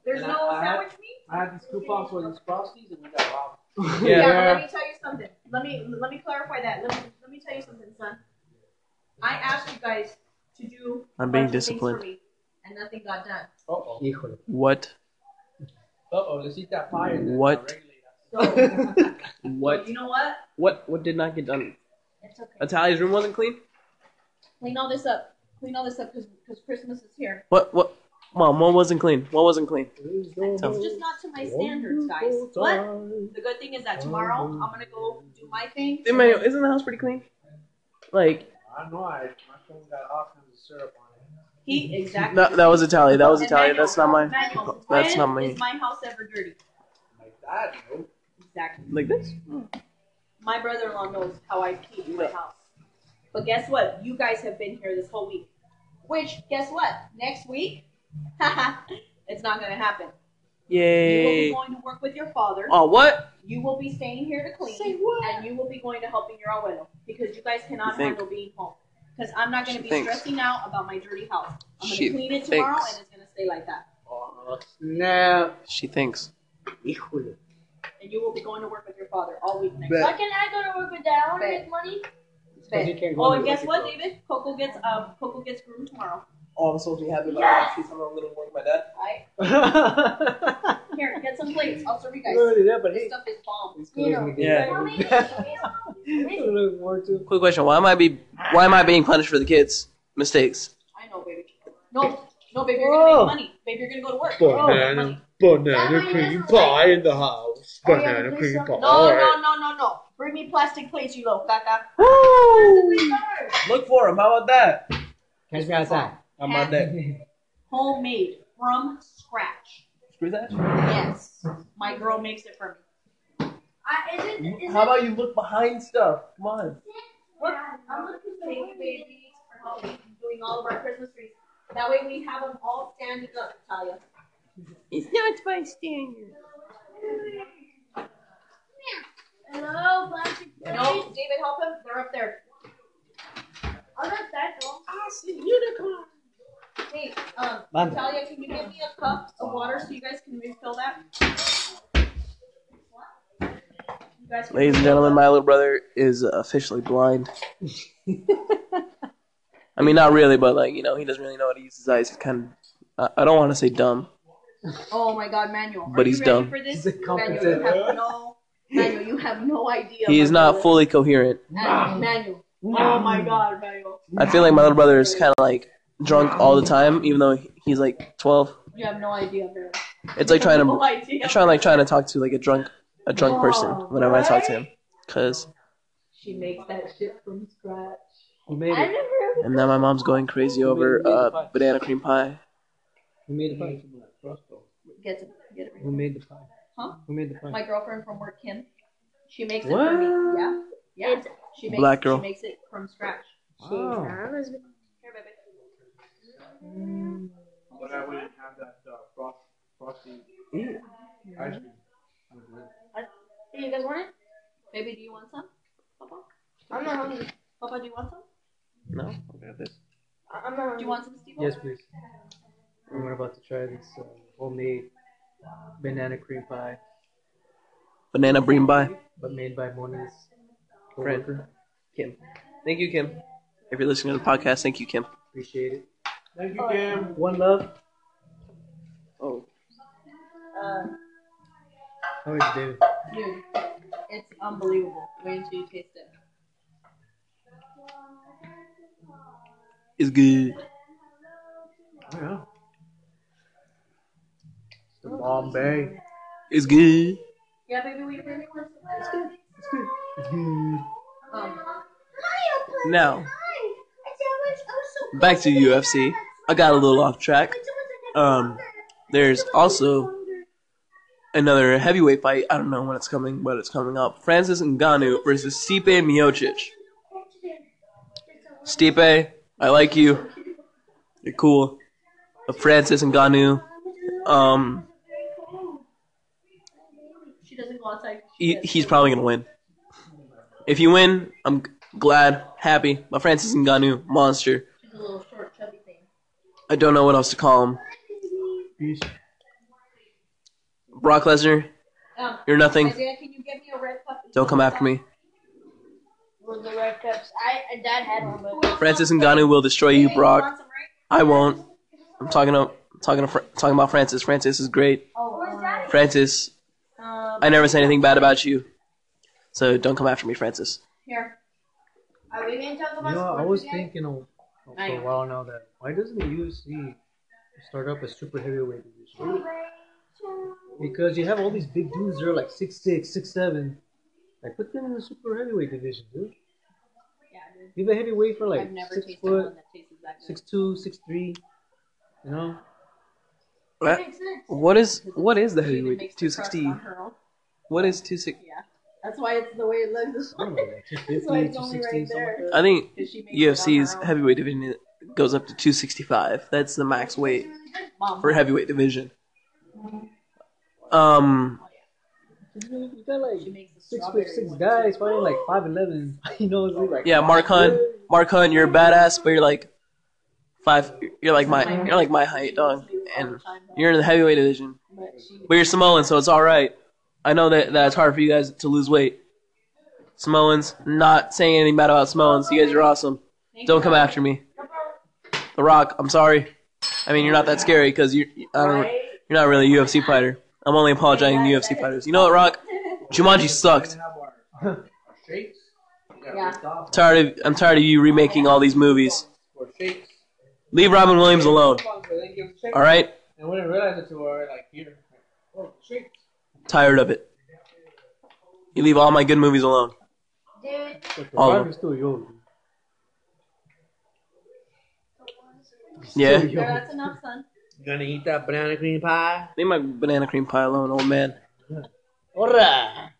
There's And no I- I sandwich meat? I had these coupons for these frosties and we got robbed. Yeah. Yeah, but let me tell you something. Let me let me clarify that. Let me let me tell you something, son. I asked you guys to do I'm being bunch of things disciplined. for me, and nothing got done. Uh oh. What? Oh, let's eat that pie and What? regulate What? you know what? What? What did not get done? It's okay. Natalia's room wasn't clean. Clean all this up. Clean all this up because Christmas is here. What? What? Mom, what wasn't clean? What wasn't clean? It's just not to my standards, guys. But the good thing is that tomorrow I'm gonna go do my thing. Emmanuel, isn't the house pretty clean? Like, I don't know, I, my phone got all kinds of syrup on it. He exactly. no, that was Italian. That was And Italia. That's not my. Manuel, That's when not me. Is my house ever dirty? Like that, no. Exactly. Like this? My brother-in-law knows how I keep my house. But guess what? You guys have been here this whole week. Which, guess what? Next week, it's not going to happen. Yay. You will be going to work with your father. Oh, what? You will be staying here to clean. Say what? And you will be going to helping your abuelo. Because you guys cannot You think? handle being home. Because I'm not going to be thinks. stressing out about my dirty house. I'm going to clean it tomorrow thinks. and it's going to stay like that. Oh, snap. She thinks. Híjole. And you will be going to work with your father all week next Bet. Why can't I go to work with Dad? I want to make money. Because you can't go Oh, and guess what. David? Coco gets um Coco gets groomed tomorrow. All I'm supposed to be happy about Yes! she's coming over to work with my dad. Right? Here, get some plates. I'll serve you guys. Already there, but This hey. stuff is bomb. You know. Yeah. get Mommy, ready. I'm looking forward to. Quick question: Why am I be? Why am I being punished for the kids' mistakes? I know, baby. No, no, baby, you're gonna Oh. make money. Baby, you're gonna go to work. You're gonna make money. banana cream pie in the house. Oh, yeah, Banana cream pie. No, no, no, no, no. Bring me plastic plates, you little caca. Look for him. How about that? Catch me outside. How about that? Homemade from scratch. Screw that. Yes, my girl makes it for me. I, is it, is How it, about you look behind stuff? Come on. Look, I'm looking for thank you, babies, for helping doing all of our Christmas trees. That way we have them all standing up, Talia. It's not by standing. Hello, plastic No. David, help him. They're up there. I'm not that though. I see unicorn. Hey, um, Manda. Talia, can you give me a cup of water so you guys can refill that? You guys can Ladies and gentlemen, my little brother is officially blind. I mean, not really, but like you know, he doesn't really know how to use his eyes. He's kind of I, I don't want to say dumb. Oh my God, Manuel. But he's dumb. For this? He's incompetent. Manuel, you have no. Manuel, you have no idea. He is not brother. fully coherent. And Manuel. Oh my God, Manuel. I feel like my little brother is kind of like drunk all the time, even though he's like 12. You have no idea, man. It's like trying no to idea. trying like trying to talk to like a drunk a drunk person whenever I talk to him. Cause She makes that shit from scratch. Who made I it? never. and now my mom's going crazy over uh, banana cream pie. Who made the pie? Get it, get it. Who made the pie? Huh? Who made the pie? My girlfriend from work, Kim. She makes it for me. What? Yeah, yeah. It's- She makes Black girl. She makes it from scratch. Wow. Here, baby. But I wouldn't have that uh, frost, frosty ice cream. Hey, you guys want it? Baby, do you want some? Papa? I'm not hungry. Papa, do you want some? No, I got this. I- I'm not Do hungry. you want some, Steve? Yes, please. We're about to try this uh, homemade banana cream pie, Banana cream pie. but made by Mona's Friend. coworker. Kim. Thank you, Kim. If you're listening to the podcast, thank you, Kim. Appreciate it. Thank you, Kim. One love. Oh. Uh, How is it, David? dude, it's unbelievable. Wait until you taste it. It's good. Oh, yeah. It's the Bombay. It's good. Yeah, baby, we really want some. It's good. It's good. It's good. Um, Now, back to UFC. I got a little off track. Um, there's also another heavyweight fight. I don't know when it's coming, but it's coming up. Francis Ngannou versus Stipe Miocic. Stipe, I like you. You're cool. But Francis Ngannou, um, he, he's probably gonna win. If you win, I'm glad, happy. But Francis Ngannou, monster. She's a little short, chubby thing. I don't know what else to call him. Peace. Brock Lesnar, Um, you're nothing. Isaiah, can you get me a red cup? Don't come after me. Well, the red cups. I Dad had one, but Francis Ngannou will destroy you, Brock. want some, right? I won't. I'm talking to, talking to, talking about Francis. Francis is great. Oh, Francis, um, I never said anything bad about you. So don't come after me, Francis. Here. are we gonna talk You about know, I was again? thinking a- for a while now that why doesn't the UFC start up a super heavyweight division? Because you have all these big dudes that are like six six, six seven. Like put them in the super heavyweight division, dude. Yeah, dude. Give a heavyweight for like I've never six tasted foot, one that tastes that good. six two, six three. You know, What, what is what is the She even heavyweight? makes the Two crust sixty. on her own. What is two sixty? Yeah. That's why it's the way it looks. I don't know, like two That's why it's only right there. I think 'Cause she makes it on UFC's heavyweight division goes up to two sixty five. That's the max weight Mom. for heavyweight division. Um, You got like She makes the six strawberry foot six guys too. fighting like five eleven. You know, like yeah, Mark Hunt. Mark Hunt, you're a badass, but you're like five. You're like my. You're like my height, dog, and you're in the heavyweight division. But But you're Samoan, so it's all right. I know that that's hard for you guys to lose weight. Samoans, not saying anything bad about Samoans. You guys are awesome. Don't come after me. The Rock, I'm sorry. I mean, you're not that scary because you're. I don't. You're not really a UFC fighter. I'm only apologizing to UFC fighters. You know what, Rock? Jumanji sucked. We have our, our shakes. We got Yeah. ripped off Tired of. I'm tired of you remaking all these movies. Leave Robin Williams alone. All right. And we didn't realize it until we were like here. Oh, Shakes. Tired of it. You leave all my good movies alone. Dude, But the All of them. is still young. Yeah. Still there, young. that's enough, son. You gonna eat that banana cream pie? Leave my banana cream pie alone, old man. Ora!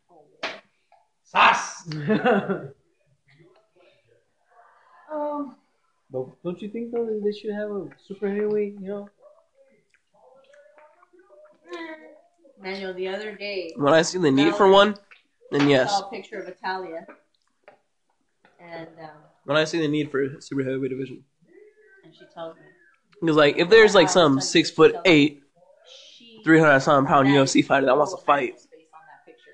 Sas! oh, But don't you think though they should have a super heavyweight? You know, Manuel, the other day, When I see the need for one, then I yes. saw a picture of Italia. And, um, When I see the need for super heavyweight division, and she tells me. because like if there's like some six foot eight, three hundred something pound UFC fighter that wants to fight, Manuel's face on that picture.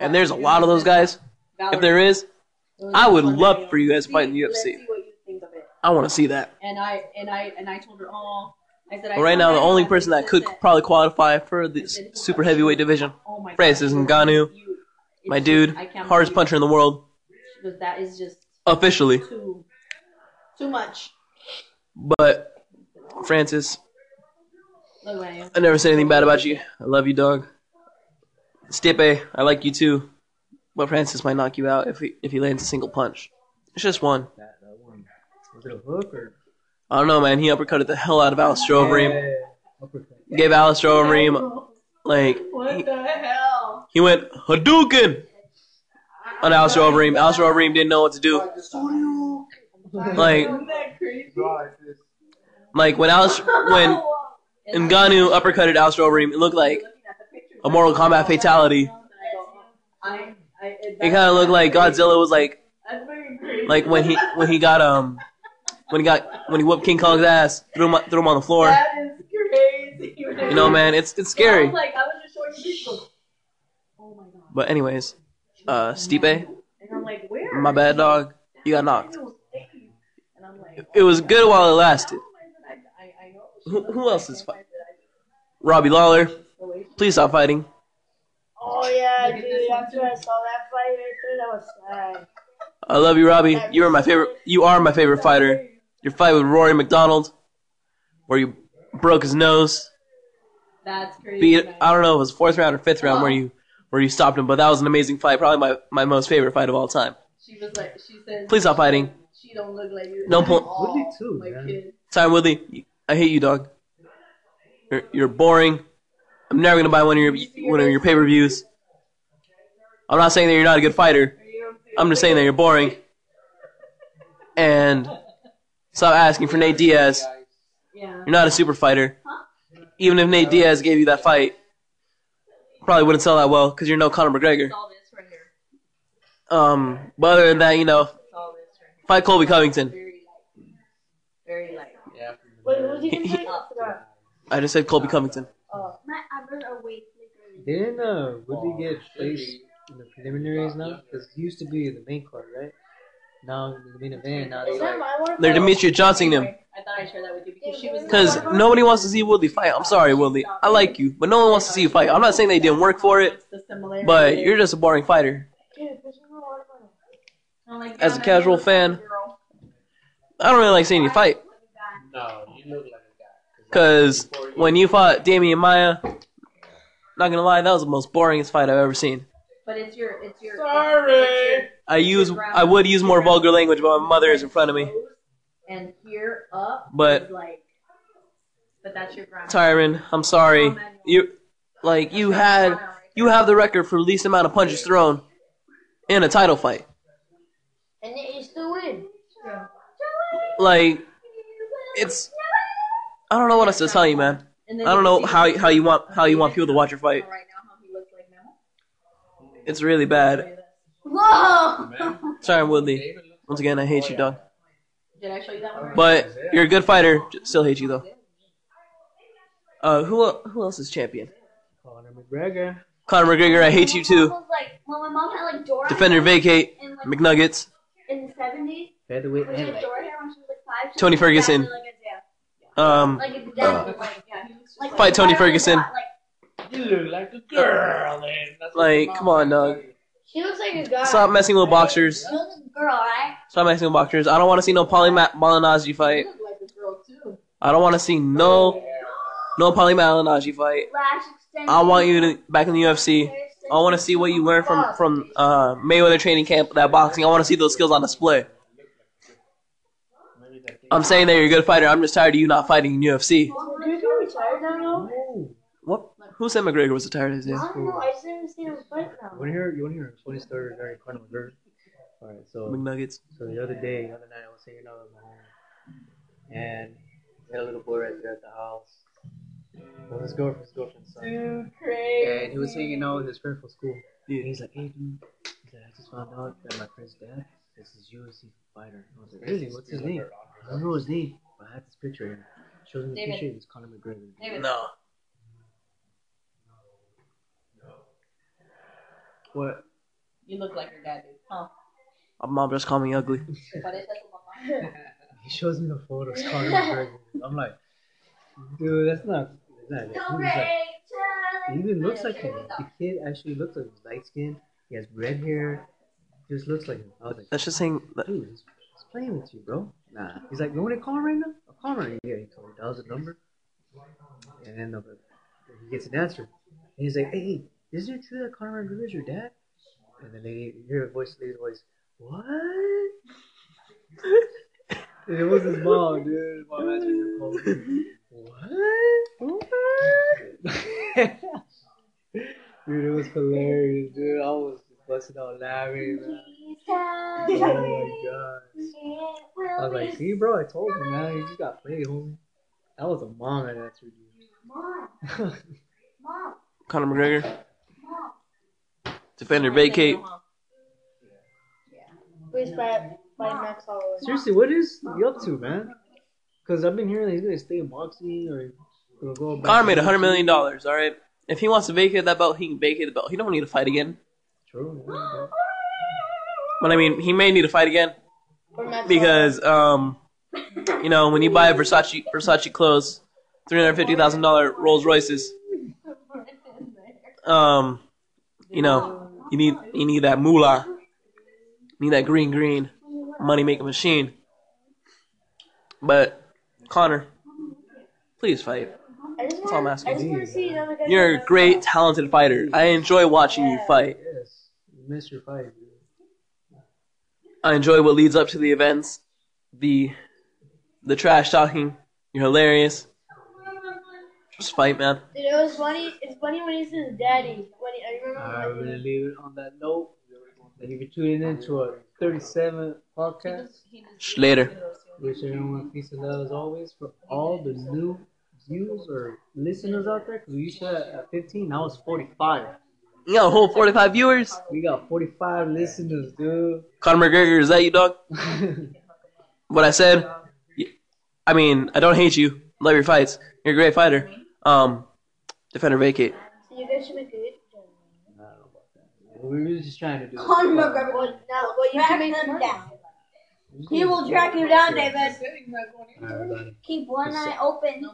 and there's a lot of those guys. If there is, I would love for you guys to fight in the UFC. see what you think of it. I want to see that. And I and I and I told her, oh, I said, I But right now, the told only person that could listen, probably qualify for the s- super heavyweight division, oh my Francis God, Ngannou, you- my just- dude, hardest puncher in the world. But that is just officially. too, too much. But Francis, Look. I never said anything bad about you. I love you, dog. Stipe, I like you too. But Francis might knock you out if he if he lands a single punch. It's just one. That, that one. Was it a hook or? I don't know, man. He uppercutted the hell out of Alistair Overeem. Yeah, uppercut. Gave Alistair Overeem like What he, the hell? he went Hadouken on Alistair Overeem. Alistair Overeem didn't know what to do. Like Isn't that crazy? like when Alistair when Ngannou uppercutted Alistair Overeem, it looked like a Mortal Kombat fatality. I, I, It kind of looked like Godzilla was like That's very crazy. like when he when he got um when he got when he whooped King Kong's ass, threw him threw him on the floor. That is crazy. You know, man, it's it's I scary. was like, I was just showing you people. Oh my god. But anyways, uh, Stipe, And I'm like, where? my bad, dog. You got knocked. And I'm like, It was good while it lasted. I, I, I know. Who, who else is fighting? Robbie Lawler, please stop fighting. Oh yeah, dude. After I saw that fight right there, that was sad. I love you, Robbie. You are my favorite. You are my favorite fighter. Your fight with Rory MacDonald, where you broke his nose. That's crazy. Beat. man. I don't know if it was fourth round or fifth round where you where you stopped him, but that was an amazing fight. Probably my, my most favorite fight of all time. She was like, she said, Please stop fighting. She don't look like you. No point- Woodley too, My man. kid. Tyron Woodley, I hate you, dog. You're, you're boring. I'm never gonna buy one of your one of your pay per views. I'm not saying that you're not a good fighter. I'm just saying that you're boring. And stop asking for Nate Diaz. Yeah. You're not a super fighter. Even if Nate Diaz gave you that fight, probably wouldn't sell that well because you're no Conor McGregor. It's all this right here. Um, but other than that, you know, It's all this right here. fight Colby Covington. Very light. Yeah. Wait, what was he say? I forgot. I just said Colby Covington. Oh. My eyebrows are way thicker. Didn't uh, Woodley get placed in the preliminaries now? Because he used to be the main card, right? Now in the main event, now they Is like. that my one? They're Demetrious Johnson him. Anyway, I thought I'd share that with you because she was. Because nobody wants to see Woodley fight. I'm sorry, Woodley. I like you, but no one wants to see you fight. I'm not saying they didn't work for it, It's the similarity but you're just a boring fighter. Dude, there's no water bottle. I'm like, as a casual fan. I don't really like seeing you fight. No, you look like a guy. Because when you fought Demian Maia, not gonna lie, that was the most boringest fight I've ever seen. But it's your, it's your. Sorry. it's I use, I would use more vulgar language, but my mother is in front of me. And here up. But- is like. But that's your grandma. Tyron, I'm sorry. You, like, you had, you have the record for least amount of punches thrown in a title fight. And then you still win. Like, it's, I don't know what else to tell you, man. I don't know how him how you want how you want people to watch your fight. Right now, how he looks like now. It's really bad. Whoa! Sorry, Woodley. Once again, I hate you, dog. Did I show you that one? But you're a good fighter. Still hate you though. Uh, who who else is champion? Conor McGregor. Conor McGregor. I hate you too. Like when my mom had like Dora Defender vacate. in like McNuggets. in the seventies. Featherweight she had. Dora hair when she was like five. Tony Ferguson. exactly Like, a, yeah. Um, like exactly. like, Yeah, he looks just like like. Fight Tony Ferguson. Scott, Like You look like a girl, man. That's Like, come on, dog. said. she looks like a guy. stop messing with boxers. She looks like a girl, right? Stop messing with boxers. I don't want to see no Paulie Ma- Malignaggi You fight. look like a girl too. I don't want to see no no Paulie Malignaggi fight. Lash extension. I want you to back in the UFC. I want to see what you learned from from uh, Mayweather training camp. That boxing. I want to see those skills on display. I'm saying that you're a good fighter. I'm just tired of you not fighting in UFC. Oh, dude, you're retired now, no? What? Who said McGregor was retired? His I don't know. I just haven't seen him fight now. You want to hear? You want to hear a funny story regarding Conor McGregor? All right, so McNuggets. so the other day, the other night, I was hanging out with my home, and we had a little boy right there at the house. Well, his girlfriend, his girlfriend's son. Dude, crazy. And he was hanging out with his friend from school. Yeah. And he's like, hey, dude, he's like, I just found out that my friend's dad is his UFC fighter. I was like, really? What's his name? I don't know his name, but I had this picture of him. Shows me the David. picture, it's Conor McGregor. David. No. What? You look like your dad, dude. Huh? My mom just called me ugly. Parece a tu mamá. He shows me the photos, Conor McGregor. I'm like, Dude, that's not. That's not he's like, he even looks like him. The kid actually looks like he's light skinned. He has red hair. Just looks like him. I was like, That's just saying. That, dude, he's, he's playing with you, bro. Nah. He's like, you want to call him right now? I'll call him right Yeah, he told me that was the number. And then he gets an answer. And he's like, hey, hey, isn't it true that Conor McGregor is your dad? And then they hear a voice, lady's voice, what? and it was his mom, dude. His mom answered the phone. What? dude, it was hilarious, dude. I was just busting out laughing, man. Oh my god. I was like, see, bro, I told you, man. You just got played, homie. That was a mom that answered you. Mom. mom. Conor McGregor. Defender vacate. Please fight, fight Max Holloway. Seriously, what is he up to, man? Because I've been hearing that he's gonna stay in boxing or gonna go. Back Conor made a hundred boxing. million dollars. All right. If he wants to vacate that belt, he can vacate the belt. He don't need to fight again. True. yeah, But I mean, he may need to fight again For Max because, um, you know, when you buy Versace Versace clothes, three hundred fifty thousand dollar Rolls Royces, um, you know, you need you need that moolah, you need that green green money making machine. But Conor, please fight. Just all I'm asking. just want to see another guy. You're a great, talented fighter. I enjoy watching you fight. Yes, you missed your fight. I enjoy what leads up to the events, the the trash talking. You're hilarious. Just fight, man. Dude, it was funny. It's funny when he says daddy. When he, I remember Alright, we're gonna leave it on that note. Thank you for tuning in to our 37th podcast. Later. Wish everyone peace and love as always for all the new viewers or listeners out there. Because we used to have uh, 15, now it's 45. You got a whole 45 viewers. We got 45 listeners, dude. Conor McGregor, is that you, dog? What I said? I mean, I don't hate you. Love your fights. You're a great fighter. Um, defender vacate. so you guys should make a good. I don't know about that. We were just trying to do Conor it. McGregor Well, now, well, you track should make him money. down. He will track you down, David. Keep one eye open.